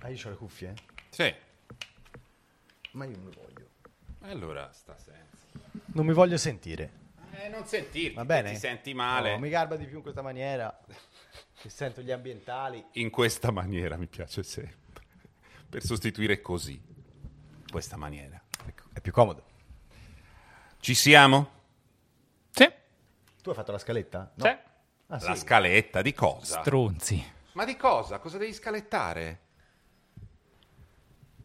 Ah, io ho le cuffie? Sì. Ma io non le voglio. E allora sta senza. Non mi voglio sentire. Eh, non sentirti, Va bene? ti senti male. No, mi garba di più in questa maniera. Che sento gli ambientali. In questa maniera mi piace sempre. Per sostituire così. In questa maniera. Ecco, È più comodo. Ci siamo? Sì, Tu hai fatto la scaletta? No. sì. Ah, La sì. scaletta di cosa? Stronzi. Ma di cosa? Cosa devi scalettare?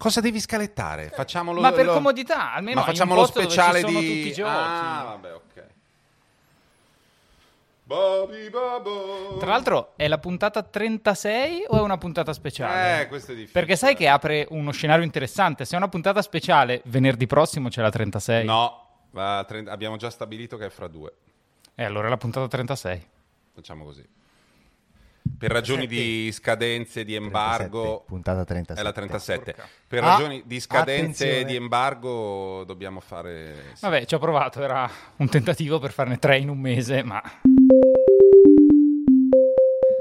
Cosa devi scalettare? Facciamolo Ma per lo- comodità, almeno Ma facciamo lo dove speciale sono di tutti i giochi. Ah, vabbè, ok. Bobby Bobo. Tra l'altro è la puntata 36 o è una puntata speciale? Eh, questo è difficile. Perché sai che apre uno scenario interessante. Se è una puntata speciale, venerdì prossimo c'è la 36. No, trent- abbiamo già stabilito che è fra due. E allora è la puntata 36. Facciamo così. Per ragioni di scadenze, di 37, embargo, puntata 37. è la 37. Porca. Per Ah, ragioni di scadenze attenzione. e di embargo dobbiamo fare... sì. Vabbè, ci ho provato, era un tentativo per farne tre in un mese, ma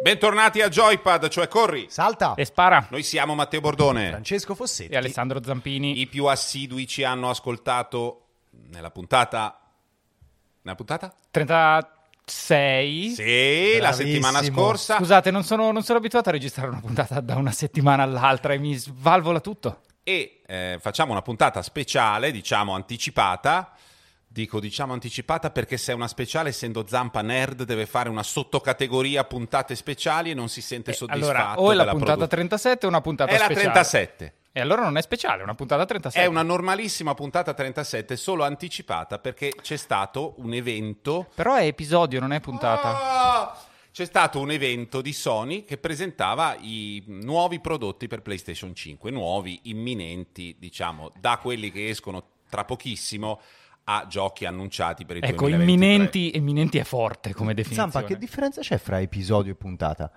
Bentornati a Joypad, cioè Corri. Salta! e spara. Noi siamo Matteo Bordone. Francesco Fossetti. E Alessandro Zampini. I più assidui ci hanno ascoltato nella puntata... Nella puntata? 36. Sì, la settimana scorsa. Scusate, non sono, non sono abituato a registrare una puntata da una settimana all'altra e mi svalvola tutto. e eh, facciamo una puntata speciale, diciamo anticipata. Dico diciamo anticipata perché se è una speciale, essendo Zampa nerd, deve fare una sottocategoria puntate speciali e non si sente Eh, soddisfatto. allora, o è la puntata produ- 37 o una puntata È la speciale. 37. E allora non è speciale, è una puntata 37. È una normalissima puntata 37, solo anticipata perché c'è stato un evento. Però è episodio, non è puntata. Ah! C'è stato un evento di Sony che presentava i nuovi prodotti per PlayStation 5, nuovi, imminenti, diciamo, da quelli che escono tra pochissimo a giochi annunciati per il Ecco, 2023. imminenti, imminenti è forte come definizione. Zampa, che differenza c'è fra episodio e puntata?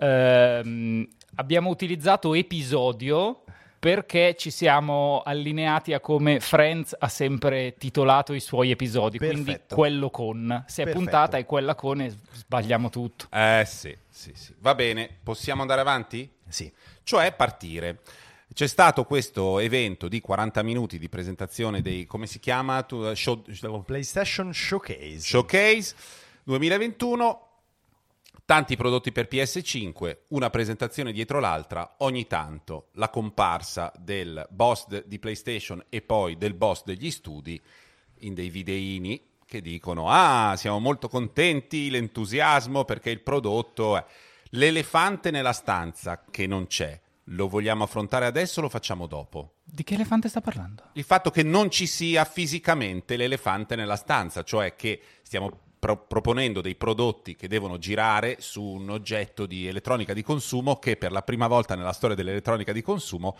Ehm, abbiamo utilizzato episodio perché ci siamo allineati a come Friends ha sempre titolato i suoi episodi, quindi Perfetto. quello con. Se è Perfetto. puntata è quella con e sbagliamo tutto. Eh sì, sì, sì. Va bene, possiamo andare avanti? Sì. Cioè partire. C'è stato questo evento di 40 minuti di presentazione dei, come si chiama? Tu- show- PlayStation Showcase. Showcase 2021, tanti prodotti per PS5, una presentazione dietro l'altra, ogni tanto la comparsa del boss de- di PlayStation e poi del boss degli studi in dei videini che dicono ah siamo molto contenti, l'entusiasmo perché il prodotto è l'elefante nella stanza che non c'è. Lo vogliamo affrontare adesso o lo facciamo dopo? Di che elefante sta parlando? il fatto che non ci sia fisicamente l'elefante nella stanza, cioè che stiamo pro- proponendo dei prodotti che devono girare su un oggetto di elettronica di consumo che per la prima volta nella storia dell'elettronica di consumo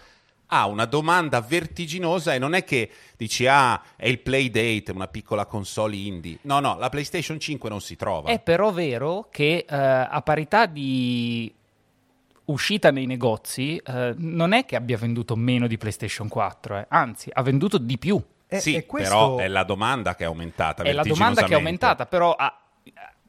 ha una domanda vertiginosa e non è che dici ah è il Playdate, una piccola console indie. No, no, la PlayStation 5 non si trova. È però vero che eh, a parità di uscita nei negozi eh, non è che abbia venduto meno di PlayStation 4, eh. anzi ha venduto di più. E- sì, e questo- però è la domanda che è aumentata. È la domanda che è aumentata, però a-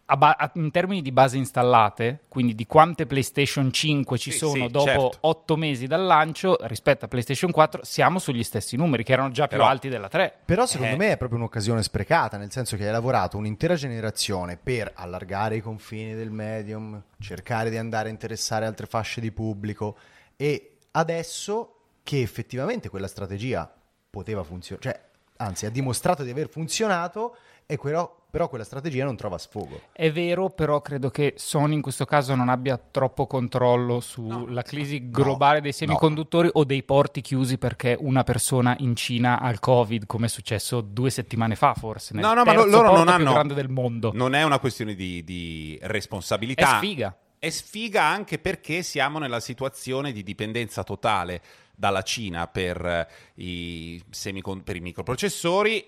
a ba- a- in termini di base installate, quindi di quante PlayStation 5 ci Sì, sono sì, dopo certo. 8 mesi dal lancio rispetto a PlayStation 4, siamo sugli stessi numeri, che erano già più Però- alti della 3. Però secondo Eh. me è proprio un'occasione sprecata, nel senso che hai lavorato un'intera generazione per allargare i confini del medium, cercare di andare a interessare altre fasce di pubblico e adesso che effettivamente quella strategia poteva funzionare, cioè anzi ha dimostrato di aver funzionato e però, però quella strategia non trova sfogo. È vero, però credo che Sony in questo caso non abbia troppo controllo sulla crisi globale dei semiconduttori o dei porti chiusi perché una persona in Cina ha il Covid, come è successo due settimane fa forse. Nel No, no, ma loro non porto più hanno. grande del mondo. Non è una questione di, di responsabilità. È sfiga. È sfiga anche perché siamo nella situazione di dipendenza totale dalla Cina per, eh, i, semicon- per i microprocessori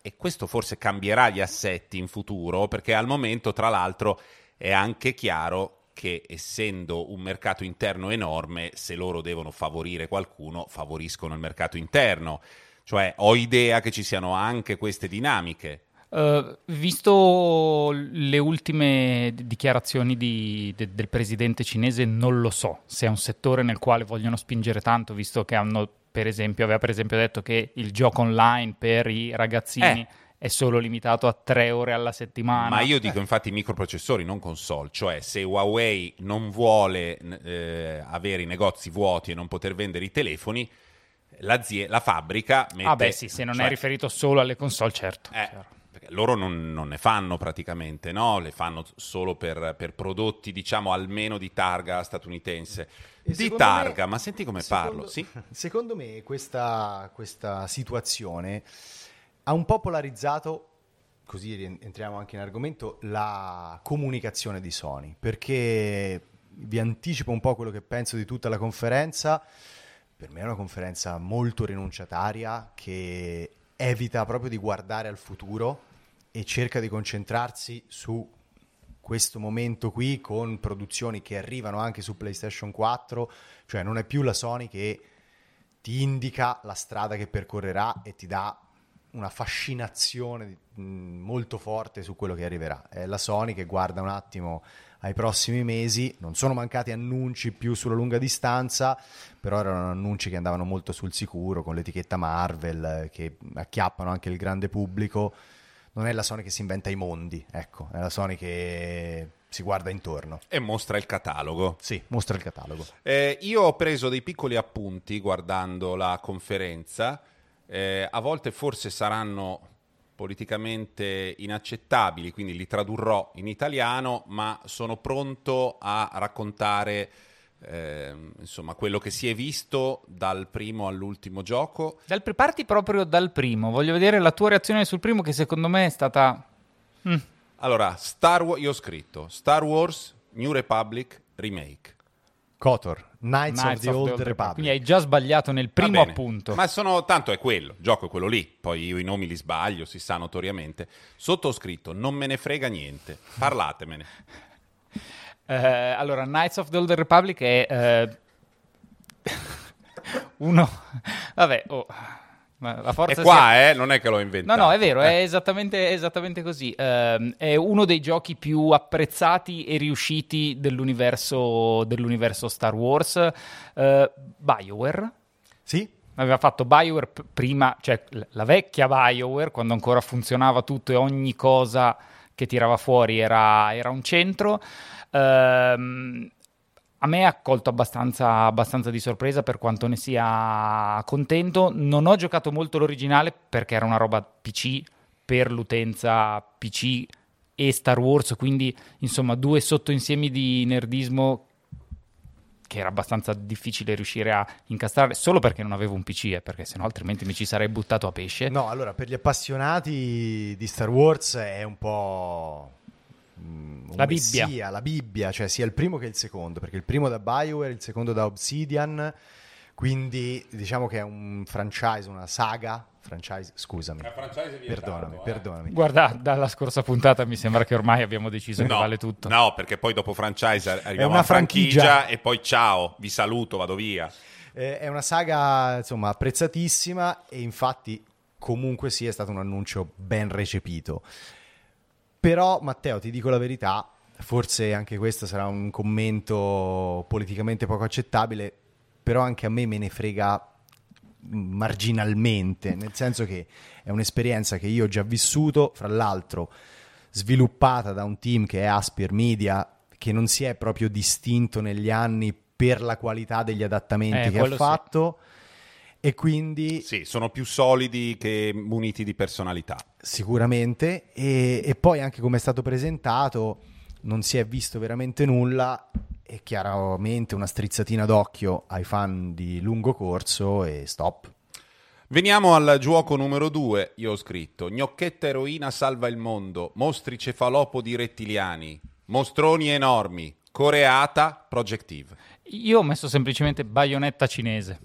e questo forse cambierà gli assetti in futuro perché al momento, tra l'altro, è anche chiaro che essendo un mercato interno enorme, se loro devono favorire qualcuno, favoriscono il mercato interno. Cioè, ho idea che ci siano anche queste dinamiche. Uh, visto le ultime dichiarazioni di, de, del presidente cinese, non lo so se è un settore nel quale vogliono spingere tanto, visto che hanno, per esempio, aveva per esempio detto che il gioco online per i ragazzini. Eh è solo limitato a tre ore alla settimana. Ma io dico infatti microprocessori, non console, cioè se Huawei non vuole eh, avere i negozi vuoti e non poter vendere i telefoni, la fabbrica mette... Ah beh sì, se non cioè, è riferito solo alle console, certo. Eh, certo. Loro non, non, ne fanno praticamente, no? Le fanno solo per, per prodotti, diciamo, almeno di targa statunitense. E di targa, me, ma senti come secondo, parlo, sì? Secondo me questa, questa situazione ha un po' polarizzato, così entriamo anche in argomento, la comunicazione di Sony, perché vi anticipo un po' quello che penso di tutta la conferenza. Per me è una conferenza molto rinunciataria che evita proprio di guardare al futuro e cerca di concentrarsi su questo momento qui con produzioni che arrivano anche su PlayStation 4, cioè non è più la Sony che ti indica la strada che percorrerà e ti dà una fascinazione molto forte su quello che arriverà. È la Sony che guarda un attimo ai prossimi mesi, non sono mancati annunci più sulla lunga distanza, però erano annunci che andavano molto sul sicuro, con l'etichetta Marvel, che acchiappano anche il grande pubblico. Non è la Sony che si inventa i mondi, ecco, è la Sony che si guarda intorno. E mostra il catalogo. Sì, mostra il catalogo. Eh, io ho preso dei piccoli appunti guardando la conferenza eh, a volte forse saranno politicamente inaccettabili, quindi li tradurrò in italiano, ma sono pronto a raccontare eh, insomma quello che si è visto dal primo all'ultimo gioco. Dal, parti proprio dal primo, voglio vedere la tua reazione sul primo che secondo me è stata... Mm. Allora, Star Wars, io ho scritto Star Wars New Republic Remake. Kotor, Knights, Knights of the, of Old, Old Republic. Quindi hai già sbagliato nel primo appunto. Ma sono, tanto è quello, il gioco è quello lì, poi io i nomi li sbaglio, si sa notoriamente. Sotto ho scritto, non me ne frega niente, parlatemene. Uh, allora, Knights of the Old Republic è... Uh, uno... Vabbè, oh la forza è qua, sia... eh? non è che l'ho inventato. No, no, è vero, eh. è esattamente, esattamente così. Uh, è uno dei giochi più apprezzati e riusciti dell'universo, dell'universo Star Wars. Uh, BioWare. Sì. Aveva fatto BioWare prima, cioè la vecchia BioWare, quando ancora funzionava tutto e ogni cosa che tirava fuori era, era un centro. Uh, a me ha colto abbastanza, abbastanza, di sorpresa per quanto ne sia contento. Non ho giocato molto l'originale perché era una roba PC per l'utenza PC e Star Wars, quindi insomma due sottoinsiemi di nerdismo che era abbastanza difficile riuscire a incastrare solo perché non avevo un PC, eh, perché sennò altrimenti mi ci sarei buttato a pesce. No, allora per gli appassionati di Star Wars è un po' la Bibbia. Messia, la Bibbia, cioè sia il primo che il secondo, perché il primo da BioWare, il secondo da Obsidian, quindi diciamo che è un franchise, una saga, franchise, scusami, franchise perdonami, eh. perdonami. Guarda, dalla scorsa puntata mi sembra che ormai abbiamo deciso no, che vale tutto. No, perché poi dopo franchise arriviamo alla franchigia. franchigia e poi ciao, vi saluto, vado via. Eh, è una saga, insomma, apprezzatissima e infatti comunque sì è stato un annuncio ben recepito. Però, Matteo, ti dico la verità, forse anche questo sarà un commento politicamente poco accettabile, però anche a me me ne frega marginalmente, nel senso che è un'esperienza che io ho già vissuto, fra l'altro sviluppata da un team che è Aspir Media, che non si è proprio distinto negli anni per la qualità degli adattamenti eh, che ha fatto. Sì e quindi... Sì, sono più solidi che muniti di personalità. Sicuramente, e, e poi anche come è stato presentato non si è visto veramente nulla e chiaramente una strizzatina d'occhio ai fan di lungo corso e stop. Veniamo al gioco numero 2. Io ho scritto: Gnocchetta eroina salva il mondo, mostri cefalopodi rettiliani, mostroni enormi, coreata, projective. Io ho messo semplicemente baionetta cinese.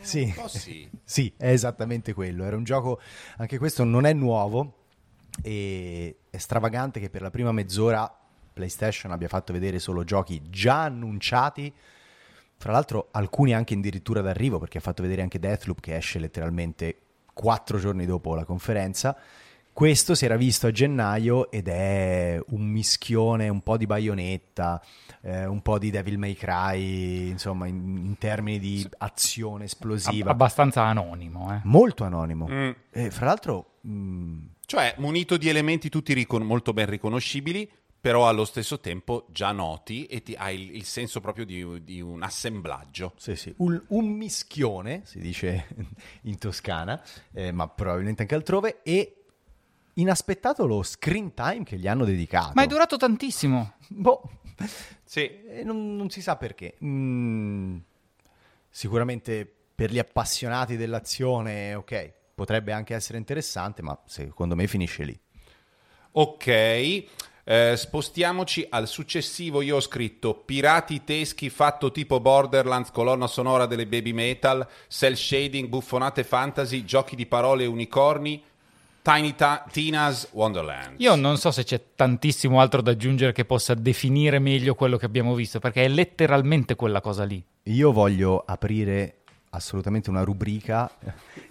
Sì, sì. sì, è esattamente quello. Era un gioco, anche questo non è nuovo e è stravagante che per la prima mezz'ora PlayStation abbia fatto vedere solo giochi già annunciati. Fra l'altro alcuni anche addirittura d'arrivo perché ha fatto vedere anche Deathloop che esce letteralmente quattro giorni dopo la conferenza questo si era visto a gennaio ed è un mischione, un po' di baionetta, eh, un po' di Devil May Cry, insomma, in, in termini di azione esplosiva. Ab- abbastanza anonimo, eh. Molto anonimo. Mm. E fra l'altro... mh, Cioè, munito di elementi tutti ricon- molto ben riconoscibili, però allo stesso tempo già noti e ti hai il, il senso proprio di, di un assemblaggio. Sì, sì. Un, un mischione, si dice in Toscana, eh, ma probabilmente anche altrove, e inaspettato lo screen time che gli hanno dedicato. Ma è durato tantissimo. Boh, Sì. eh, non, non si sa perché. Mm, sicuramente per gli appassionati dell'azione, ok, potrebbe anche essere interessante, ma secondo me finisce lì. Ok, eh, spostiamoci al successivo. Io ho scritto pirati teschi fatto tipo Borderlands, colonna sonora delle baby metal, cell shading, buffonate fantasy, giochi di parole e unicorni, Tiny Ta- Tina's Wonderland. Io non so se c'è tantissimo altro da aggiungere che possa definire meglio quello che abbiamo visto, perché è letteralmente quella cosa lì. Io voglio aprire assolutamente una rubrica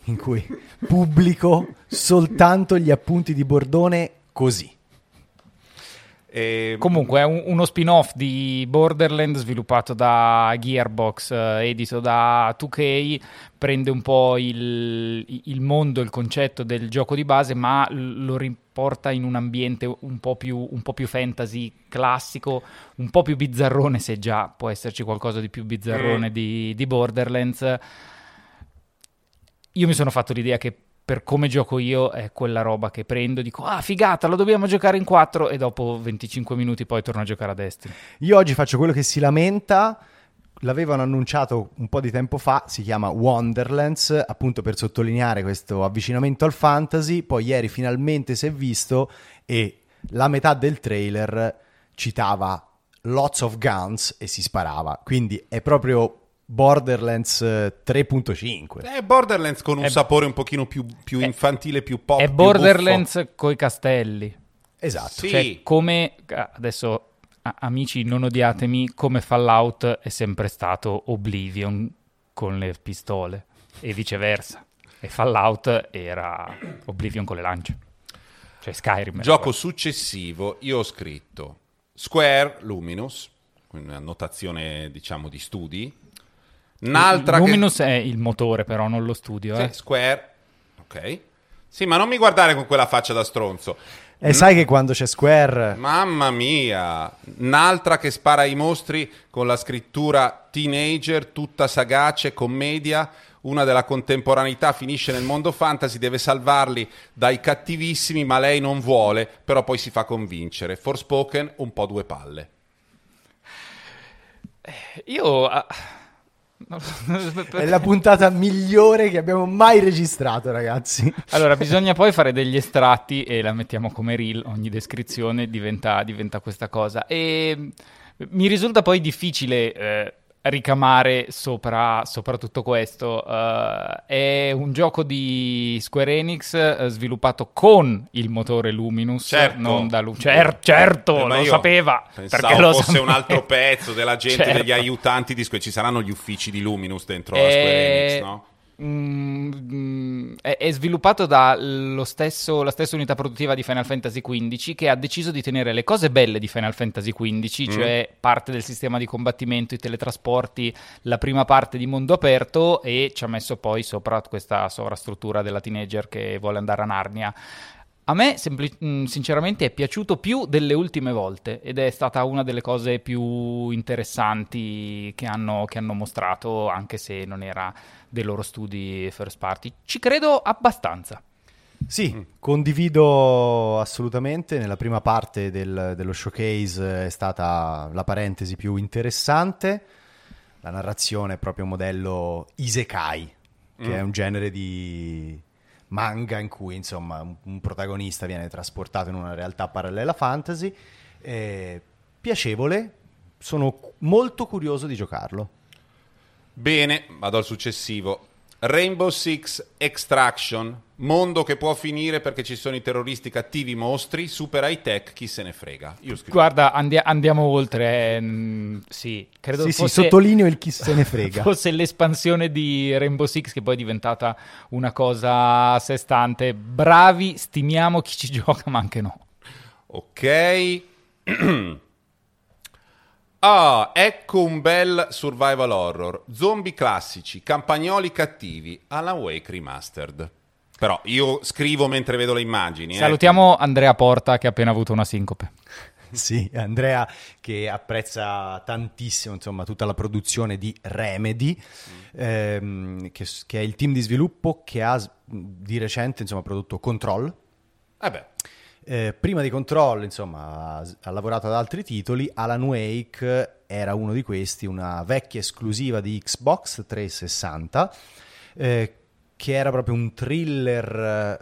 in cui pubblico soltanto gli appunti di Bordone così. E- Comunque è un- uno spin-off di Borderland sviluppato da Gearbox, eh, edito da 2K, prende un po' il, il mondo, il concetto del gioco di base, ma lo riporta in un ambiente un po' più, un po' più fantasy classico, un po' più bizzarrone, se già può esserci qualcosa di più bizzarrone di, di Borderlands. Io mi sono fatto l'idea che per come gioco io è quella roba che prendo, dico ah figata, lo dobbiamo giocare in quattro e dopo 25 minuti poi torno a giocare a Destiny. Io oggi faccio quello che si lamenta. L'avevano annunciato un po' di tempo fa, si chiama Wonderlands, appunto per sottolineare questo avvicinamento al fantasy. Poi ieri finalmente si è visto e la metà del trailer citava lots of guns e si sparava. Quindi è proprio Borderlands eh, 3.5. È Borderlands con un È- sapore un pochino più, più infantile, più pop. è più Borderlands coi castelli. Esatto. Sì. Cioè, come adesso a- amici, non odiatemi, come Fallout è sempre stato Oblivion con le pistole e viceversa. E Fallout era Oblivion con le lance. Cioè Skyrim. Gioco successivo, io ho scritto Square Luminous, una notazione diciamo di studi. Un'altra che- Luminous è il motore, però, non lo studio. Sì, eh. Square, ok. Sì, ma non mi guardare con quella faccia da stronzo. E sai che quando c'è Square... Mamma mia, un'altra che spara ai mostri con la scrittura teenager, tutta sagace, commedia. Una della contemporaneità finisce nel mondo fantasy, deve salvarli dai cattivissimi, ma lei non vuole, però poi si fa convincere. Forspoken, un po' due palle. Io... ah, È la puntata migliore che abbiamo mai registrato, ragazzi. Allora, bisogna poi fare degli estratti e la mettiamo come reel, ogni descrizione diventa, diventa questa cosa. E mm, mi risulta poi difficile eh, ricamare sopra, sopra tutto questo. Eh, è un gioco di Square Enix eh, sviluppato con il motore Luminous, Certo. non da Lu- Cer- certo, Eh, lo sapeva. Pensavo perché lo fosse un sapeva. altro pezzo della gente, Certo. degli aiutanti di Square. Ci saranno gli uffici di Luminous dentro la Eh, Square Enix, no? Mm, mm, è, è sviluppato dalla stessa unità produttiva di Final Fantasy XV che ha deciso di tenere le cose belle di Final Fantasy XV, Mm. cioè parte del sistema di combattimento, i teletrasporti, la prima parte di mondo aperto e ci ha messo poi sopra questa sovrastruttura della teenager che vuole andare a Narnia. A me sempli- mh, sinceramente è piaciuto più delle ultime volte ed è stata una delle cose più interessanti che hanno, che hanno mostrato, anche se non era dei loro studi first party. Ci credo abbastanza. Sì, condivido assolutamente. Nella prima parte del- dello showcase è stata la parentesi più interessante. La narrazione è proprio un modello isekai, che è un genere di manga in cui insomma un, protagonista viene trasportato in una realtà parallela fantasy. Eh, piacevole, sono molto curioso di giocarlo. Bene, vado al successivo. Rainbow Six Extraction, mondo che può finire perché ci sono i terroristi cattivi mostri, super high tech, chi se ne frega. Guarda, andi- andiamo oltre. eh, sì, credo Sì, sì, fosse, sottolineo il chi se ne frega. fosse l'espansione di Rainbow Six che poi è diventata una cosa a sé stante. Bravi, stimiamo chi ci gioca, ma anche no. Ok. ah, ecco un bel survival horror. Zombie classici, campagnoli cattivi, Alan Wake Remastered. Però io scrivo mentre vedo le immagini. eh. Salutiamo Andrea Porta che ha appena avuto una sincope. Sì, Andrea che apprezza tantissimo insomma, tutta la produzione di Remedy, ehm, che, che è il team di sviluppo che ha di recente insomma, prodotto Control. Eh beh, Eh, prima di Control, insomma, ha, lavorato ad altri titoli. Alan Wake era uno di questi, una vecchia esclusiva di Xbox 360, eh, che era proprio un thriller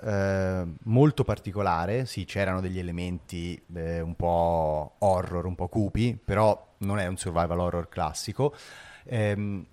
eh, molto particolare. Sì, c'erano degli elementi eh, un po' horror, un po' cupi, però non è un survival horror classico. Ehm,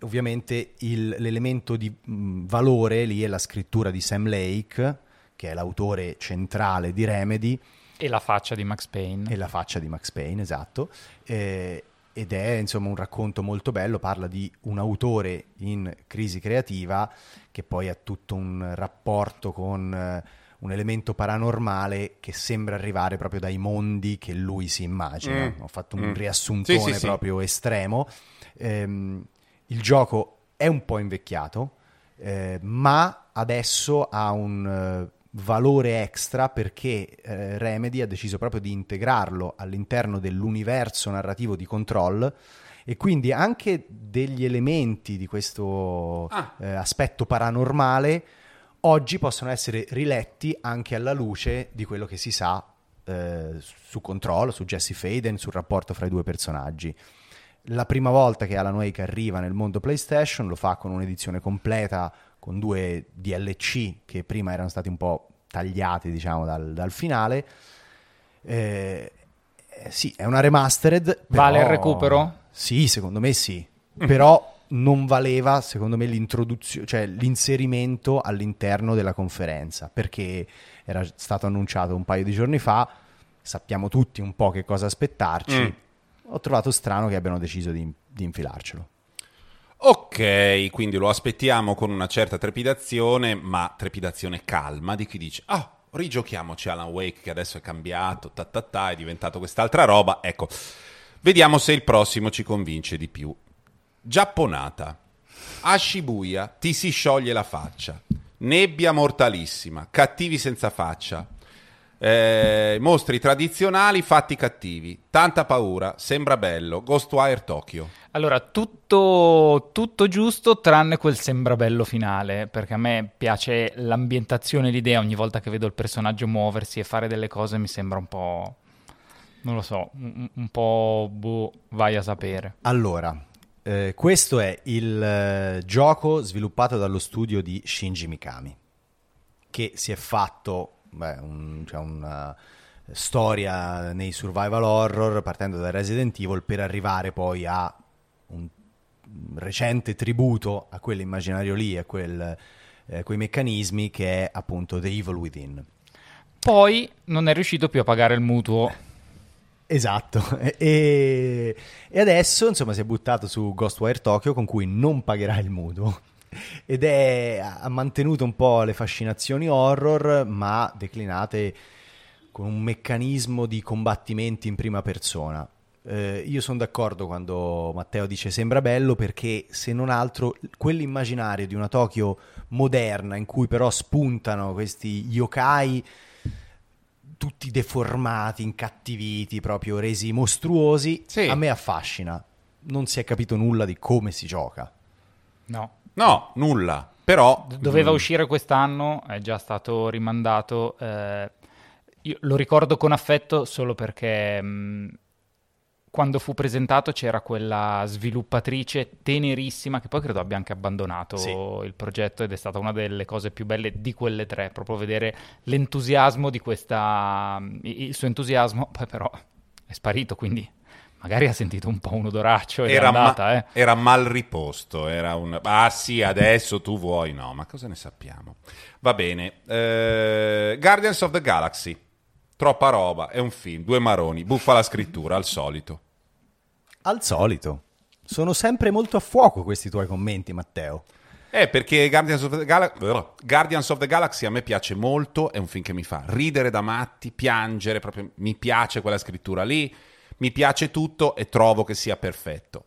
ovviamente il- l'elemento di mh, valore lì è la scrittura di Sam Lake, che è l'autore centrale di Remedy, E la faccia di Max Payne. e la faccia di Max Payne, esatto. Eh, ed è insomma un racconto molto bello, parla di un autore in crisi creativa che poi ha tutto un rapporto con eh, un elemento paranormale che sembra arrivare proprio dai mondi che lui si immagina. Mm. Ho fatto un Mm. riassuntone Sì, sì, sì. proprio estremo. Ehm, il gioco è un po' invecchiato, eh, ma adesso ha un eh, valore extra perché eh, Remedy ha deciso proprio di integrarlo all'interno dell'universo narrativo di Control e quindi anche degli elementi di questo Ah. eh, aspetto paranormale oggi possono essere riletti anche alla luce di quello che si sa eh, su Control, su Jesse Faden, sul rapporto fra i due personaggi. La prima volta che Alan Wake arriva nel mondo PlayStation lo fa con un'edizione completa con due DLC che prima erano stati un po' tagliati, diciamo, dal, dal finale. Eh, eh, sì, è una remastered. Vale il però- recupero? Sì, secondo me sì. Però non valeva, secondo me, l'introduzione, cioè l'inserimento all'interno della conferenza, perché era stato annunciato un paio di giorni fa, sappiamo tutti un po' che cosa aspettarci. Mm. Ho trovato strano che abbiano deciso di, di infilarcelo. Ok, quindi lo aspettiamo con una certa trepidazione, ma trepidazione calma di chi dice: Ah, rigiochiamoci Alan Wake che adesso è cambiato, ta ta ta, è diventato quest'altra roba. Ecco, vediamo se il prossimo ci convince di più. Giapponata. A Shibuya ti si scioglie la faccia. Nebbia mortalissima, cattivi senza faccia. Eh, mostri tradizionali fatti cattivi. Tanta paura, sembra bello. Ghostwire Tokyo. Allora, tutto, tutto giusto tranne quel sembrabello finale, perché a me piace l'ambientazione, l'idea, ogni volta che vedo il personaggio muoversi e fare delle cose mi sembra un po', non lo so, un, un po' boh, vai a sapere. Allora, eh, questo è il eh, gioco sviluppato dallo studio di Shinji Mikami, che si è fatto beh, un- cioè una storia nei survival horror partendo da Resident Evil per arrivare poi a un recente tributo a quell'immaginario lì, a quel, eh, quei meccanismi che è appunto The Evil Within. Poi non è riuscito più a pagare il mutuo. Esatto, e, e adesso insomma si è buttato su Ghostwire Tokyo con cui non pagherà il mutuo ed è, ha mantenuto un po' le fascinazioni horror ma declinate con un meccanismo di combattimenti in prima persona. Eh, io sono d'accordo quando Matteo dice sembra bello perché se non altro quell'immaginario di una Tokyo moderna in cui però spuntano questi yokai tutti deformati, incattiviti, proprio resi mostruosi, Sì. a me affascina. Non si è capito nulla di come si gioca. No. No, nulla. Però Doveva mm, uscire quest'anno, è già stato rimandato. eh, io lo ricordo con affetto solo perché mh, quando fu presentato c'era quella sviluppatrice tenerissima che poi credo abbia anche abbandonato Sì. il progetto ed è stata una delle cose più belle di quelle tre, proprio vedere l'entusiasmo di questa, il suo entusiasmo, poi però è sparito, quindi Magari ha sentito un po' un odoraccio ed era, è andata, ma- eh. era mal riposto. Era un... Ah sì, adesso tu vuoi. No, ma cosa ne sappiamo? Va bene. Eh, Guardians of the Galaxy. Troppa roba, è un film, due maroni, buffa la scrittura, al solito. Al solito. Sono sempre molto a fuoco questi tuoi commenti, Matteo. Eh, perché Guardians of, the Gal- Guardians of the Galaxy a me piace molto, è un film che mi fa ridere da matti, piangere, proprio mi piace quella scrittura lì, mi piace tutto e trovo che sia perfetto.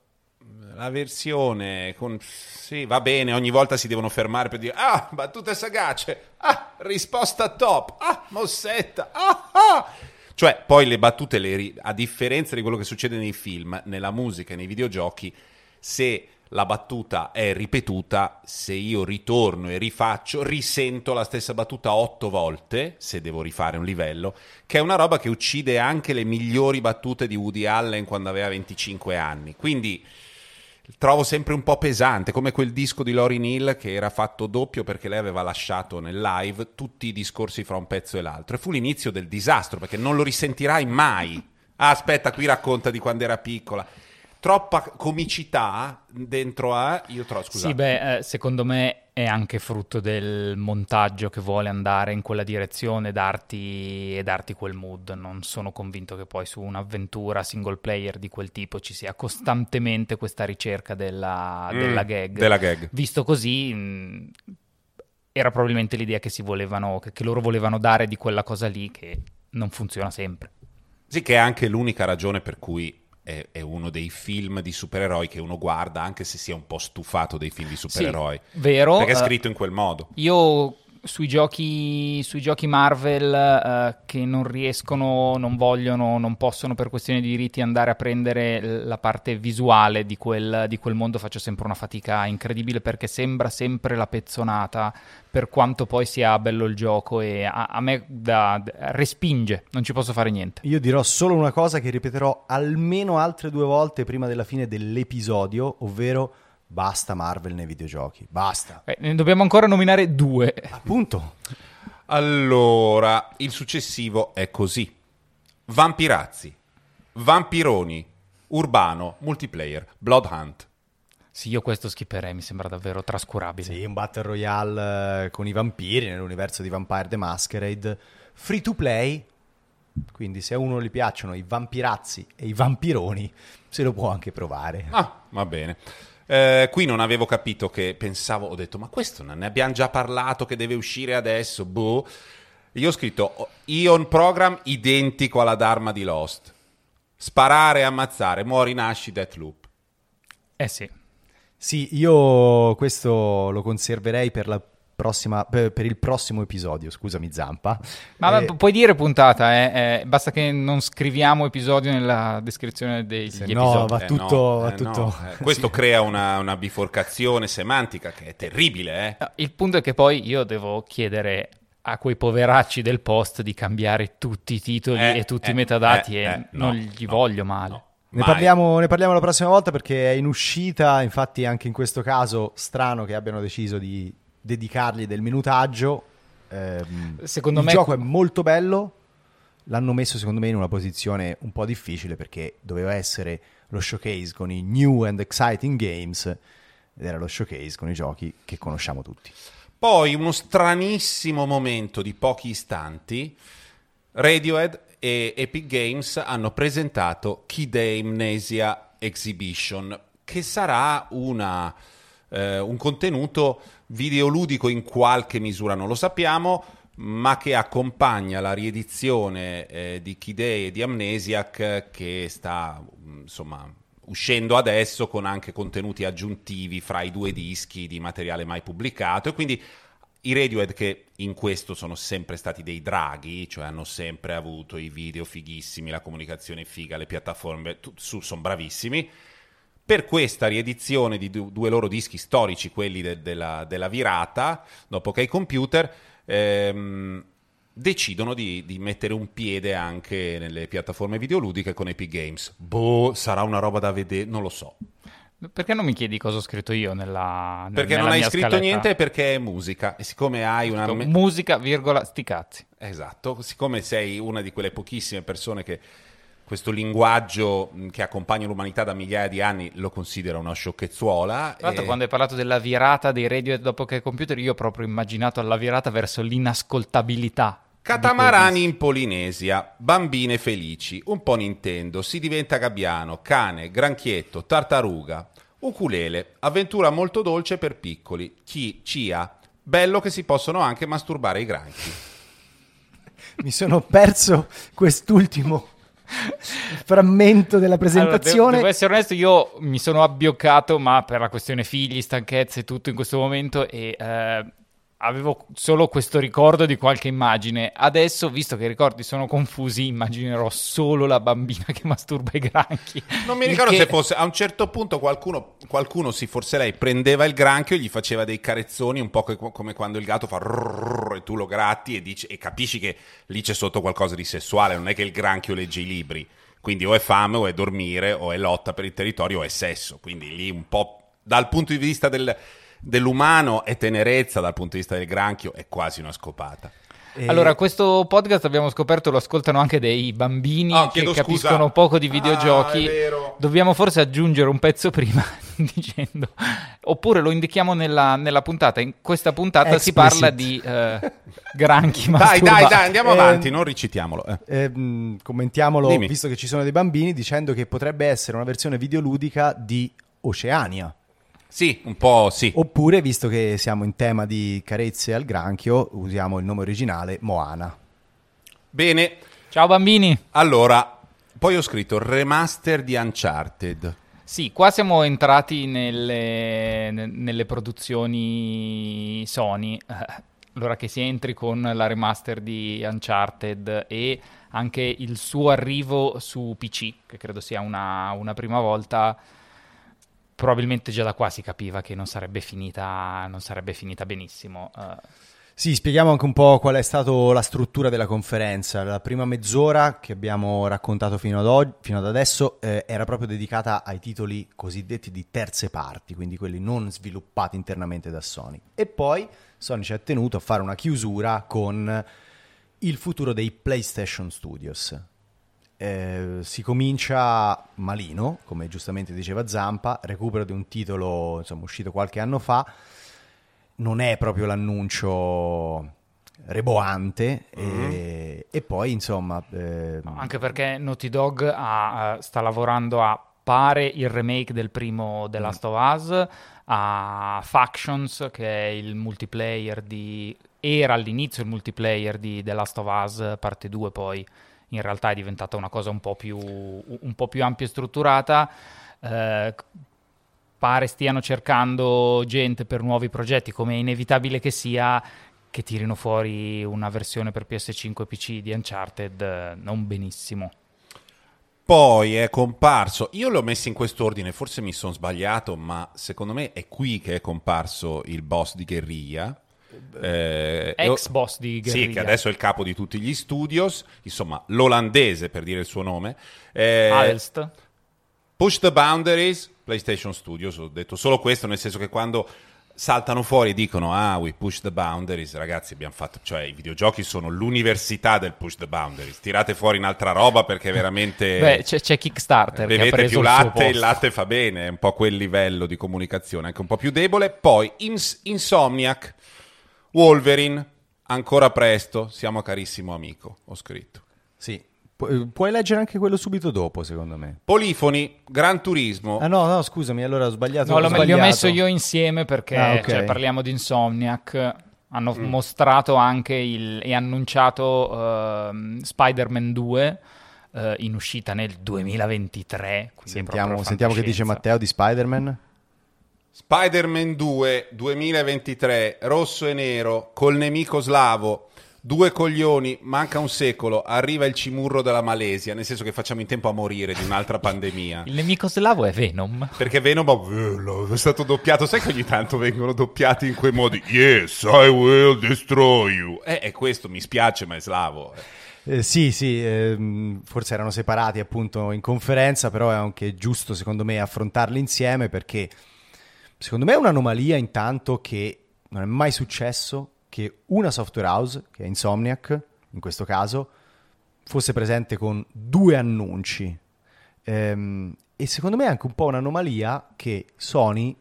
La versione con... Sì, va bene, ogni volta si devono fermare per dire ah, battute sagace, ah, risposta top, ah, mossetta, ah, ah. Cioè, poi le battute, le ri- a differenza di quello che succede nei film, nella musica e nei videogiochi, se la battuta è ripetuta, se io ritorno e rifaccio, risento la stessa battuta otto volte, se devo rifare un livello, che è una roba che uccide anche le migliori battute di Woody Allen quando aveva 25 anni. Quindi trovo sempre un po' pesante, come quel disco di Lori Neal che era fatto doppio perché lei aveva lasciato nel live tutti i discorsi fra un pezzo e l'altro. E fu l'inizio del disastro perché non lo risentirai mai. Ah, aspetta, qui racconta di quando era piccola. Troppa comicità dentro a... Io trovo, scusate. Sì, beh, eh, secondo me è anche frutto del montaggio che vuole andare in quella direzione e darti, e darti quel mood. Non sono convinto che poi su un'avventura single player di quel tipo ci sia costantemente questa ricerca della, Mm, della gag. della gag. Visto così, mh, era probabilmente l'idea che, si volevano, che, che loro volevano dare di quella cosa lì che non funziona sempre. Sì, che è anche l'unica ragione per cui è, è uno dei film di supereroi che uno guarda, anche se si è un po' stufato dei film di supereroi. Sì, vero. Perché è eh, scritto in quel modo. Io sui giochi, sui giochi Marvel eh, che non riescono, non vogliono, non possono per questioni di diritti andare a prendere la parte visuale di quel, di quel mondo, faccio sempre una fatica incredibile perché sembra sempre la pezzonata per quanto poi sia bello il gioco e a, a me da- respinge, non ci posso fare niente. Io dirò solo una cosa che ripeterò almeno altre due volte prima della fine dell'episodio, ovvero basta Marvel nei videogiochi. Basta. Eh, ne dobbiamo ancora nominare due. Appunto. Allora, il successivo è così. Vampirazzi, Vampironi, Urbano, Multiplayer, Blood Hunt. Sì, io questo skipperei, mi sembra davvero trascurabile. Sì, un Battle Royale eh, con i vampiri nell'universo di Vampire the Masquerade. Free to play. Quindi se a uno gli piacciono i vampirazzi e i vampironi, se lo può anche provare. Ah, va bene. Eh, qui non avevo capito che pensavo, ho detto, ma questo non ne abbiamo già parlato che deve uscire adesso, boh. Io ho scritto oh, Ion Program identico alla Dharma di Lost. Sparare ammazzare, muori, nasci, Deathloop. Eh sì. Sì, io questo lo conserverei per, la prossima, per, per il prossimo episodio, scusami Zampa. Ma Eh, pu- puoi dire puntata, eh, eh, basta che non scriviamo episodio nella descrizione degli Se episodi. no, va Eh, tutto... no, va eh, tutto- no, eh, Questo crea una, una biforcazione semantica che è terribile, eh. Il punto è che poi io devo chiedere a quei poveracci del post di cambiare tutti i titoli Eh, e tutti eh, i metadati eh, e eh, non no, gli no, voglio male. no. Ne parliamo, ne parliamo la prossima volta perché è in uscita, infatti anche in questo caso strano che abbiano deciso di dedicargli del minutaggio. Ehm, Secondo il me- gioco è molto bello, l'hanno messo secondo me in una posizione un po' difficile perché doveva essere lo showcase con i new and exciting games ed era lo showcase con i giochi che conosciamo tutti. Poi uno stranissimo momento di pochi istanti, Radiohead e Epic Games hanno presentato Kid Amnesia Exhibition, che sarà una, eh, un contenuto videoludico in qualche misura, non lo sappiamo, ma che accompagna la riedizione eh, di Kid A e di Amnesiac che sta mh, insomma uscendo adesso con anche contenuti aggiuntivi fra i due dischi di materiale mai pubblicato e quindi i Radiohead che in questo sono sempre stati dei draghi, cioè hanno sempre avuto i video fighissimi, la comunicazione figa, le piattaforme, tu- su, sono bravissimi. Per questa riedizione di du- due loro dischi storici, quelli de- della, della virata, dopo che i computer, ehm, decidono di, di mettere un piede anche nelle piattaforme videoludiche con Epic Games. Boh, sarà una roba da vedere, non lo so. Perché non mi chiedi cosa ho scritto io nella Perché nella non hai scritto scaletta? niente perché è musica. E siccome hai una... Musica, virgola, sti cazzi. Esatto, siccome sei una di quelle pochissime persone che questo linguaggio che accompagna l'umanità da migliaia di anni lo considera una sciocchezzuola. Tra l'altro, e... quando hai parlato della virata dei radio dopo che computer, io ho proprio immaginato la virata verso l'inascoltabilità. Catamarani in Polinesia, bambine felici, un po' Nintendo, si diventa gabbiano, cane, granchietto, tartaruga, ukulele, avventura molto dolce per piccoli, chi, cia, bello che si possono anche masturbare i granchi. Mi sono perso quest'ultimo frammento della presentazione. Allora, devo, essere onesto, io mi sono abbioccato, ma per la questione figli, stanchezze e tutto in questo momento, e eh, avevo solo questo ricordo di qualche immagine. Adesso, visto che i ricordi sono confusi, immaginerò solo la bambina che masturba i granchi. Non mi ricordo che... se fosse a un certo punto qualcuno, qualcuno, sì, forse lei prendeva il granchio e gli faceva dei carezzoni, un po' come quando il gatto fa rrrr, e tu lo gratti e, dici, e capisci che lì c'è sotto qualcosa di sessuale. Non è che il granchio legge i libri. Quindi o è fame o è dormire o è lotta per il territorio o è sesso. Quindi lì un po' dal punto di vista del dell'umano e tenerezza dal punto di vista del granchio è quasi una scopata. E... Allora, questo podcast abbiamo scoperto lo ascoltano anche dei bambini oh, che capiscono scusa. poco di videogiochi. Ah, Dobbiamo forse aggiungere un pezzo prima dicendo, oppure lo indichiamo nella, nella puntata. In questa puntata Explicit. si parla di uh, granchi. dai, dai, dai, andiamo eh, avanti, non recitiamolo. Eh. Eh, commentiamolo, Dimmi. visto che ci sono dei bambini, dicendo che potrebbe essere una versione videoludica di Oceania. Sì, un po' sì. Oppure, visto che siamo in tema di carezze al granchio, usiamo il nome originale Moana. Bene. Ciao bambini. Allora, poi ho scritto remaster di Uncharted. Sì, qua siamo entrati nelle, nelle produzioni Sony. Allora che si entri con la remaster di Uncharted e anche il suo arrivo su PC, che credo sia una, una prima volta probabilmente già da qua si capiva che non sarebbe finita, non sarebbe finita benissimo. Uh, sì, spieghiamo anche un po' qual è stata la struttura della conferenza. La prima mezz'ora che abbiamo raccontato fino ad, oggi, fino ad adesso eh, era proprio dedicata ai titoli cosiddetti di terze parti, quindi quelli non sviluppati internamente da Sony. E poi Sony ci ha tenuto a fare una chiusura con il futuro dei PlayStation Studios, eh, si comincia malino, come giustamente diceva Zampa, recupero di un titolo insomma, uscito qualche anno fa, non è proprio l'annuncio reboante mm-hmm. e, e, poi insomma... Eh... anche perché Naughty Dog ha, sta lavorando a pare il remake del primo The mm. Last of Us, a Factions che è il multiplayer di... era all'inizio il multiplayer di The Last of Us parte 2 poi in realtà è diventata una cosa un po' più, un po più ampia e strutturata. Eh, pare stiano cercando gente per nuovi progetti, come è inevitabile che sia, che tirino fuori una versione per PS5 e PC di Uncharted eh, non benissimo. Poi è comparso, io l'ho messo in quest'ordine, forse mi sono sbagliato, ma secondo me è qui che è comparso il boss di Guerriglia eh, ex boss di Guerriglia. Sì, che adesso è il capo di tutti gli studios, insomma, l'olandese per dire il suo nome. Eh, Alst. Push the boundaries, PlayStation Studios, ho detto solo questo, nel senso che quando saltano fuori e dicono ah we push the boundaries ragazzi abbiamo fatto cioè i videogiochi sono l'università del push the boundaries tirate fuori un'altra roba perché veramente beh c'è, c'è Kickstarter bevete più latte il latte fa bene è un po' quel livello di comunicazione anche un po' più debole poi Ins- Insomniac Wolverine, ancora presto, siamo carissimo amico, ho scritto. Sì, Pu- eh, puoi leggere anche quello subito dopo, secondo me. Polifoni, Gran Turismo. Ah no, no, scusami, allora ho sbagliato. No, ho sbagliato. messo io insieme perché ah, okay. cioè, parliamo di Insomniac. Hanno mm. mostrato anche il, e annunciato uh, Spider-Man 2 uh, in uscita nel 2023. Sentiamo, sentiamo che dice Matteo di Spider-Man. Spider-Man 2 2023, rosso e nero, col nemico slavo. Due coglioni, manca un secolo, arriva il cimurro della Malesia, nel senso che facciamo in tempo a morire di un'altra pandemia. Il nemico slavo è Venom. Perché Venom è stato doppiato, sai che ogni tanto vengono doppiati in quei modi? Yes, I will destroy you. Eh, è questo, mi spiace, ma è slavo. Eh, sì, sì, ehm, forse erano separati appunto in conferenza, però è anche giusto secondo me affrontarli insieme perché Secondo me è un'anomalia intanto che non è mai successo che una software house, che è Insomniac in questo caso, fosse presente con due annunci. Ehm, e secondo me è anche un po' un'anomalia che Sony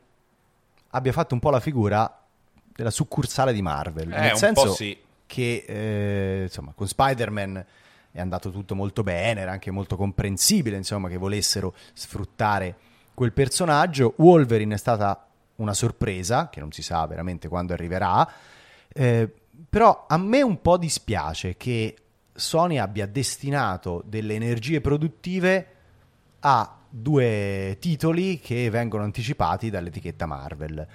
abbia fatto un po' la figura della succursale di Marvel. Eh, nel senso sì. che eh, insomma, con Spider-Man è andato tutto molto bene, era anche molto comprensibile insomma, che volessero sfruttare quel personaggio. Wolverine è stata una sorpresa, che non si sa veramente quando arriverà, eh, però a me un po' dispiace che Sony abbia destinato delle energie produttive a due titoli che vengono anticipati dall'etichetta Marvel.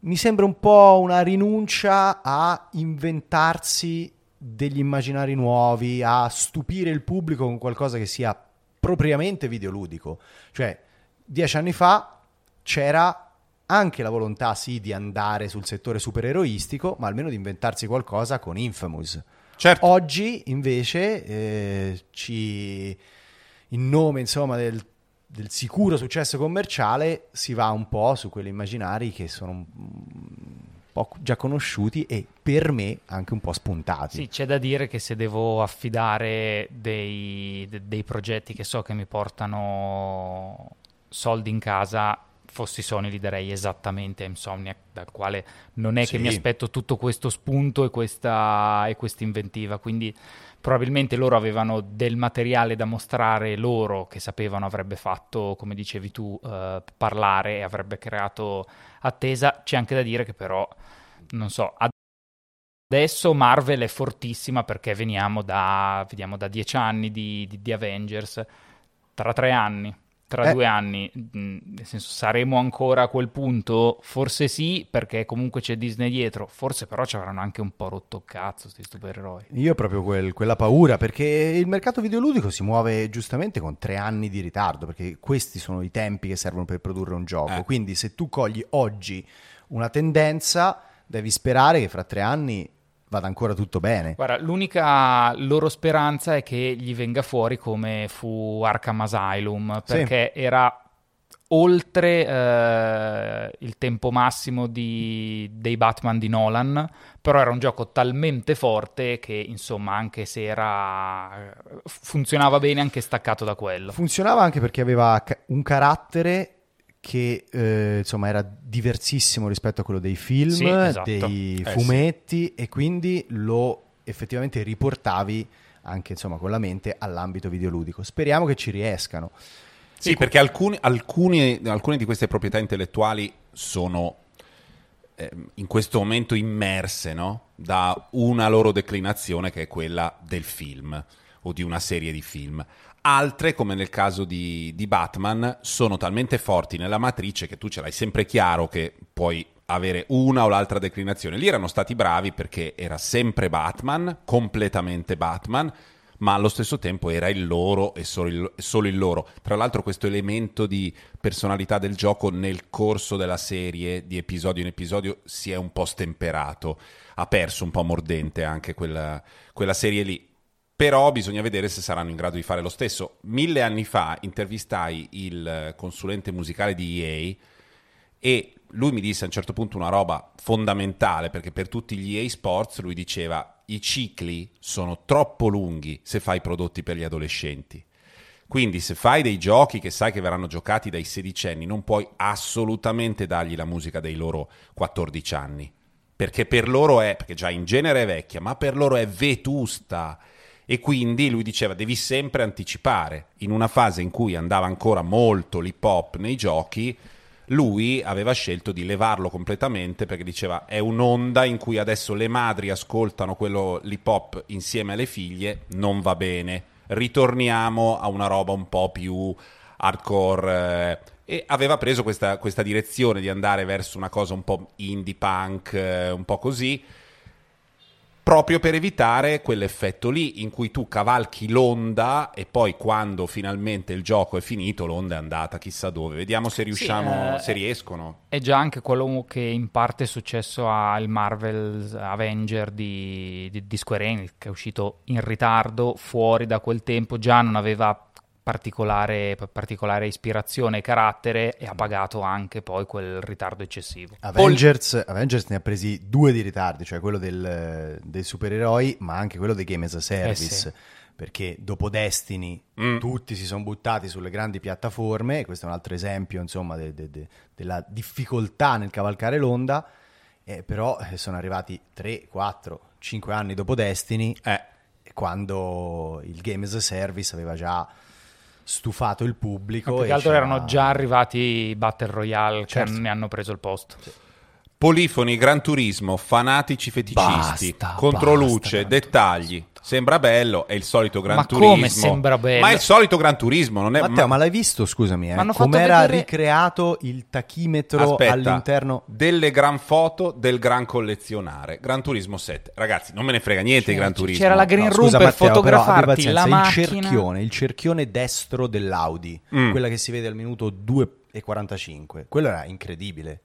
Mi sembra un po' una rinuncia a inventarsi degli immaginari nuovi, a stupire il pubblico con qualcosa che sia propriamente videoludico. Cioè, dieci anni fa c'era anche la volontà, sì, di andare sul settore supereroistico, ma almeno di inventarsi qualcosa con Infamous. Certo. Oggi, invece, eh, ci... in nome, insomma, del del sicuro successo commerciale si va un po' su quelli immaginari che sono un po' già conosciuti e per me anche un po' spuntati. Sì, c'è da dire che se devo affidare dei, dei progetti che so che mi portano soldi in casa, fossi Sony li darei esattamente a Insomniac, dal quale non è sì. che mi aspetto tutto questo spunto e questa, e questa inventiva, quindi probabilmente loro avevano del materiale da mostrare loro che sapevano avrebbe fatto, come dicevi tu, eh, parlare e avrebbe creato attesa. C'è anche da dire che però, non so, adesso Marvel è fortissima perché veniamo da, vediamo, da dieci anni di, di, di Avengers, tra tre anni tra eh. due anni, mm, nel senso saremo ancora a quel punto? Forse sì, perché comunque c'è Disney dietro, forse però ci avranno anche un po' rotto cazzo questi supereroi. Io ho proprio quel, quella paura, perché il mercato videoludico si muove giustamente con tre anni di ritardo, perché questi sono i tempi che servono per produrre un gioco, eh. quindi se tu cogli oggi una tendenza, devi sperare che fra tre anni vada ancora tutto bene. Guarda, l'unica loro speranza è che gli venga fuori come fu Arkham Asylum, perché sì. era oltre eh, il tempo massimo di, dei Batman di Nolan, però era un gioco talmente forte che insomma anche se era funzionava bene anche staccato da quello. Funzionava anche perché aveva un carattere che eh, insomma era diversissimo rispetto a quello dei film, sì, esatto. dei eh, fumetti sì. e quindi lo effettivamente riportavi anche insomma con la mente all'ambito videoludico. Speriamo che ci riescano. Sì, sì perché alcuni, alcuni, alcune di queste proprietà intellettuali sono eh, in questo momento immerse no? da una loro declinazione che è quella del film o di una serie di film. Altre, come nel caso di, di Batman, sono talmente forti nella matrice che tu ce l'hai sempre chiaro che puoi avere una o l'altra declinazione. Lì erano stati bravi perché era sempre Batman, completamente Batman, ma allo stesso tempo era il loro e solo il, solo il, loro. Tra l'altro questo elemento di personalità del gioco nel corso della serie, di episodio in episodio, si è un po' stemperato, ha perso un po' mordente anche quella, quella serie lì però bisogna vedere se saranno in grado di fare lo stesso. Mille anni fa intervistai il consulente musicale di EA e lui mi disse a un certo punto una roba fondamentale perché per tutti gli EA Sports lui diceva i cicli sono troppo lunghi se fai prodotti per gli adolescenti. Quindi se fai dei giochi che sai che verranno giocati dai sedicenni non puoi assolutamente dargli la musica dei loro 14 anni. Perché per loro è, perché già in genere è vecchia, ma per loro è vetusta e quindi lui diceva devi sempre anticipare. In una fase in cui andava ancora molto l'hip hop nei giochi, lui aveva scelto di levarlo completamente perché diceva è un'onda in cui adesso le madri ascoltano quello l'hip hop insieme alle figlie, non va bene. Ritorniamo a una roba un po' più hardcore. Eh, e aveva preso questa, questa, direzione di andare verso una cosa un po' indie punk, eh, un po' così proprio per evitare quell'effetto lì in cui tu cavalchi l'onda e poi quando finalmente il gioco è finito l'onda è andata chissà dove. Vediamo se riusciamo, sì, eh, se riescono. È già anche quello che in parte è successo al Marvel Avenger di, di, di Square Enix che è uscito in ritardo, fuori da quel tempo, già non aveva particolare, particolare, ispirazione e carattere e ha pagato anche poi quel ritardo eccessivo. Avengers, Pol- Avengers ne ha presi due di ritardi, cioè quello del, dei supereroi, ma anche quello dei game as a service. Eh sì. perché dopo Destiny Mm. tutti si sono buttati sulle grandi piattaforme, questo è un altro esempio insomma de- de- de- della difficoltà nel cavalcare l'onda, eh, però eh, sono arrivati 3, 4, 5 anni dopo Destiny, Eh, quando il Game as a Service aveva già stufato il pubblico. Ma più e che altro c'era- erano già arrivati i Battle Royale Certo. che ne hanno preso il posto. Polifoni, Gran Turismo, fanatici feticisti, Basta, controluce, basta, dettagli. Sembra bello, è il solito Gran Ma Turismo. come sembra bello? Ma è il solito Gran Turismo, non è Matteo, ma l'hai visto, scusami, eh? Ma hanno fatto com'era vedere- ricreato il tachimetro Aspetta, all'interno? delle gran foto del gran collezionare. Gran Turismo 7. Ragazzi, non me ne frega niente di Gran Turismo. C'era la green No, room scusa, per Matteo, però fotografarti pazienza, la il macchina. cerchione, il cerchione destro dell'Audi, Mm. quella che si vede al minuto 2,45, quello era incredibile.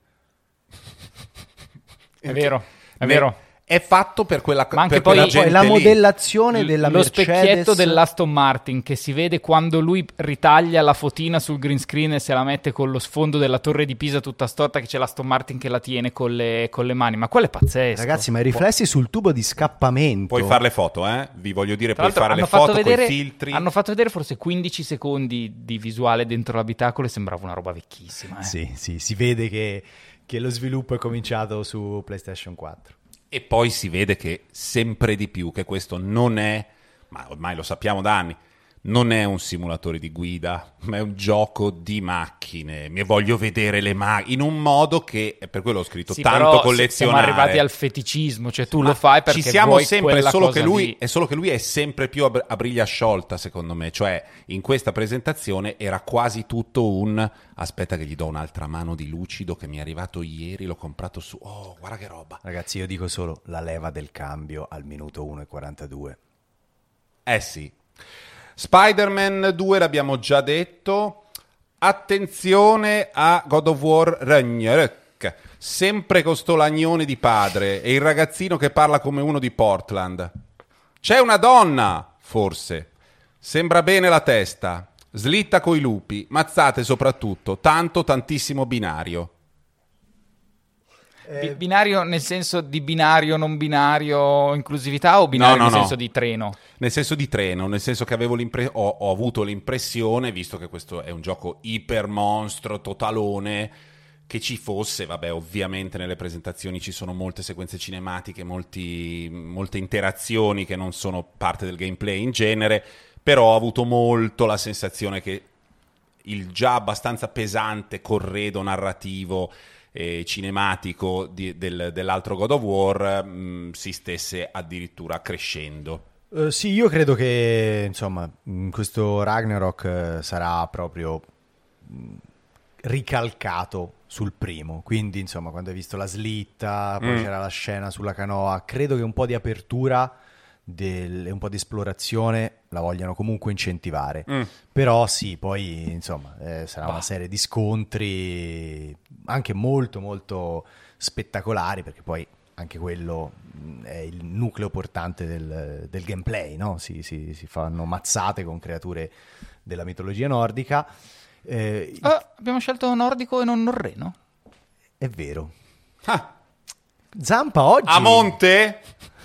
È vero, è Ne- vero. È fatto per quella, Ma anche poi- Poi gente la lì. modellazione della lo Mercedes specchietto dell'Aston Martin che si vede quando lui ritaglia la fotina sul green screen e se la mette con lo sfondo della torre di Pisa tutta storta che c'è l'Aston Martin che la tiene con le, con le mani. Ma quello è pazzesco. Ragazzi, ma i riflessi sul tubo di scappamento. Puoi fare le foto, eh? Vi voglio dire, Tra puoi fare le hanno fatto, foto con vedere, i filtri. hanno fatto vedere forse 15 secondi di visuale dentro l'abitacolo e sembrava una roba vecchissima. eh. Sì, sì, si vede che, che lo sviluppo è cominciato su PlayStation 4. E poi si vede che sempre di più che questo non è, ma ormai lo sappiamo da anni, non è un simulatore di guida, ma è un gioco di macchine. Mi voglio vedere le macchine in un modo che, per quello ho scritto Sì, tanto collezionare. Siamo arrivati al feticismo, cioè tu Ma lo fai perché ci siamo vuoi sempre, solo che, lui, lì. è solo che lui è sempre più a, a briglia sciolta, secondo me. Cioè, in questa presentazione era quasi tutto un aspetta che gli do un'altra mano di lucido che mi è arrivato ieri, l'ho comprato su. Oh, guarda che roba. Ragazzi, io dico solo la leva del cambio al minuto 1,42. Eh sì. Spider-Man 2 l'abbiamo già detto. Attenzione a God of War Ragnarök. Sempre con sto lagnone di padre e il ragazzino che parla come uno di Portland. C'è una donna, forse. Sembra bene la testa. Slitta coi lupi, mazzate soprattutto, tanto tantissimo binario. Bi- Binario nel senso di binario, non binario, inclusività o binario No, no, nel no. senso di treno? Nel senso di treno, nel senso che avevo l'impre- ho, ho avuto l'impressione, visto che questo è un gioco iper monstro, totalone, che ci fosse, vabbè, ovviamente nelle presentazioni ci sono molte sequenze cinematiche, molti- molte interazioni che non sono parte del gameplay in genere, però ho avuto molto la sensazione che il già abbastanza pesante corredo narrativo e cinematico di- del- dell'altro God of War mh, si stesse addirittura crescendo. Eh, sì, io credo che insomma in questo Ragnarok eh, sarà proprio mh, ricalcato sul primo. Quindi, insomma, quando hai visto la slitta, poi Mm. c'era la scena sulla canoa, credo che un po' di apertura e un po' di esplorazione la vogliano comunque incentivare. Mm. Però sì, poi insomma eh, sarà una serie di scontri anche molto molto spettacolari perché poi anche quello mh, è il nucleo portante del, del gameplay, no? si, si- si fanno mazzate con creature della mitologia nordica. Eh, Ah, abbiamo scelto nordico e non norreno? È vero. Ah, Zampa oggi... a monte?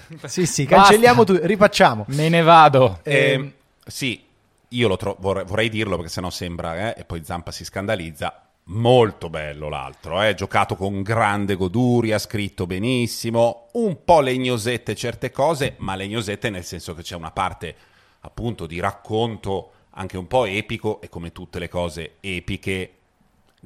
Sì, sì, cancelliamo tu, rifacciamo. Me ne vado. Eh, sì, io lo tro- vorrei, vorrei dirlo perché sennò sembra, eh, e poi Zampa si scandalizza. Molto bello l'altro, eh, giocato con grande goduria, scritto benissimo, un po' legnosette certe cose, ma legnosette nel senso che c'è una parte appunto di racconto anche un po' epico e come tutte le cose epiche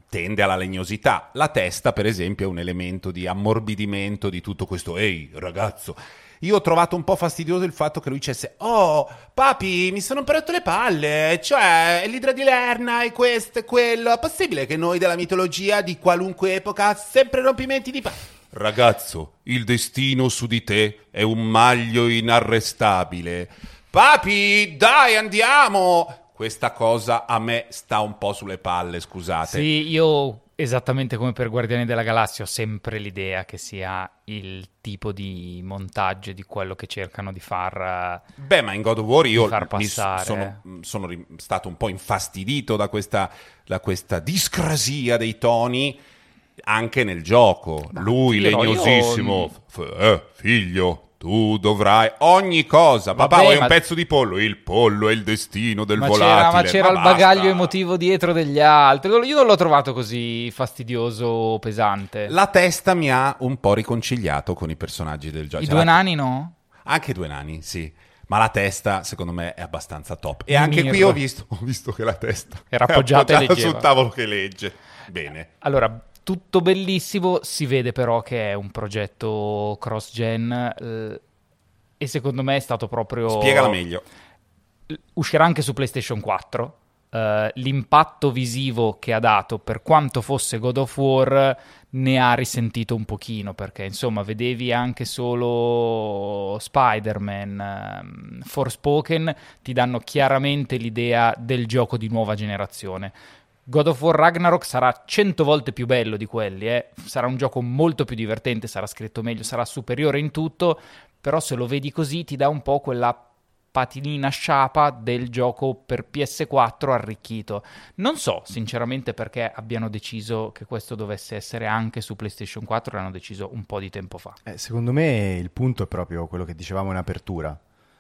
tende alla legnosità. La testa, per esempio, è un elemento di ammorbidimento di tutto questo. Ehi, ragazzo. Io ho trovato un po' fastidioso il fatto che lui dicesse: Oh, papi, mi sono un po' rotto le palle. Cioè, l'idra di Lerna e questo e quello. È possibile che noi della mitologia di qualunque epoca sempre rompimenti di palle? Ragazzo, il destino su di te è un maglio inarrestabile. Papi, dai, andiamo! Questa cosa a me sta un po' sulle palle, scusate. Sì, io esattamente come per Guardiani della Galassia ho sempre l'idea che sia il tipo di montaggio di quello che cercano di far... eh, Beh, ma in God of War io sono, sono ri- stato un po' infastidito da questa, da questa discrasia dei toni anche nel gioco. Ma Lui, legnosissimo, io- f- eh, figlio, tu dovrai ogni cosa. Vabbè, Papà, vuoi ma- un pezzo di pollo? Il pollo è il destino del Ma volatile. c'era, ma c'era il basta. bagaglio emotivo dietro degli altri. Io non l'ho trovato così fastidioso o pesante. La testa mi ha un po' riconciliato con i personaggi del gioco. I Cioè, due la- nani no? Anche i due nani, sì. Ma la testa, secondo me, è abbastanza top. E anche qui Mirro. ho visto, ho visto che la testa Era appoggiata leggeva. sul tavolo che legge. Bene. Allora, tutto bellissimo, si vede però che è un progetto cross-gen eh, e secondo me è stato proprio... Spiegala meglio. uscirà anche su PlayStation 4. Eh, l'impatto visivo che ha dato, per quanto fosse God of War, ne ha risentito un pochino perché insomma vedevi anche solo Spider-Man, ehm, Forspoken, ti danno chiaramente l'idea del gioco di nuova generazione. God of War Ragnarok sarà cento volte più bello di quelli, eh. sarà un gioco molto più divertente, sarà scritto meglio, sarà superiore in tutto, però se lo vedi così ti dà un po' quella patinina sciapa del gioco per PS4 arricchito. Non so sinceramente perché abbiano deciso che questo dovesse essere anche su PlayStation 4, l'hanno deciso un po' di tempo fa. Eh, secondo me il punto è proprio quello che dicevamo in apertura,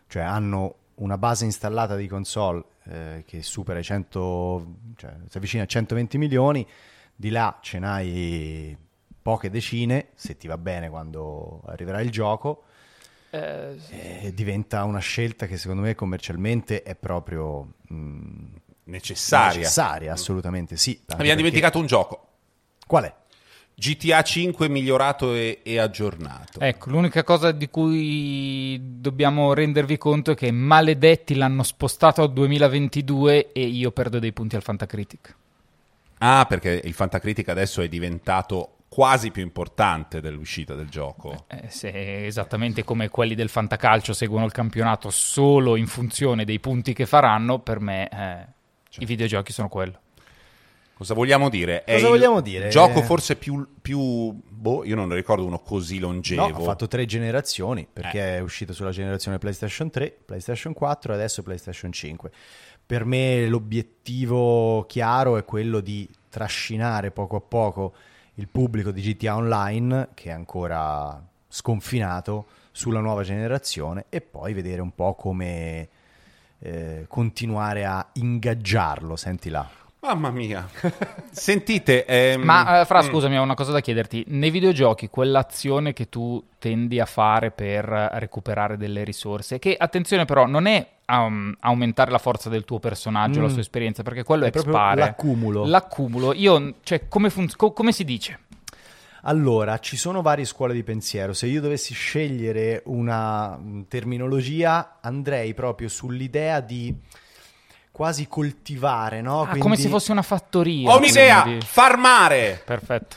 cioè hanno una base installata di console eh, che supera i 100, cioè si avvicina a 120 milioni, di là ce n'hai poche decine, se ti va bene quando arriverà il gioco, Eh, e diventa una scelta che secondo me commercialmente è proprio mh, Necessaria. necessaria, assolutamente sì. Abbiamo perché- dimenticato un gioco. Qual è? GTA 5 migliorato e, e aggiornato. Ecco, l'unica cosa di cui dobbiamo rendervi conto è che maledetti l'hanno spostato al 2022 e io perdo dei punti al Fantacritic. Ah, perché il Fantacritic adesso è diventato quasi più importante dell'uscita del gioco. Eh, se esattamente come quelli del Fantacalcio seguono il campionato solo in funzione dei punti che faranno, per me eh, i videogiochi sono quello. Cosa vogliamo dire? È Cosa il vogliamo dire? Gioco forse più, più- boh, io non ne ricordo uno così longevo. No, ha fatto tre generazioni perché è uscito sulla generazione PlayStation 3, PlayStation 4 e adesso PlayStation 5. Per me l'obiettivo chiaro è quello di trascinare poco a poco il pubblico di GTA Online, che è ancora sconfinato, sulla nuova generazione e poi vedere un po' come eh, continuare a ingaggiarlo. Senti là. Mamma mia. Sentite, ehm, Ma eh, Fra, mm, scusami, ho una cosa da chiederti. Nei videogiochi, quell'azione che tu tendi a fare per recuperare delle risorse, che attenzione però non è um, aumentare la forza del tuo personaggio, Mm. la sua esperienza, perché quello È è proprio l'accumulo. L'accumulo. Io, cioè, come, funz- co- come si dice? Allora, ci sono varie scuole di pensiero. Se io dovessi scegliere una mm, terminologia, andrei proprio sull'idea di quasi coltivare, no? Ah, Quindi- come se fosse una fattoria. Ho un'idea, farmare. Perfetto.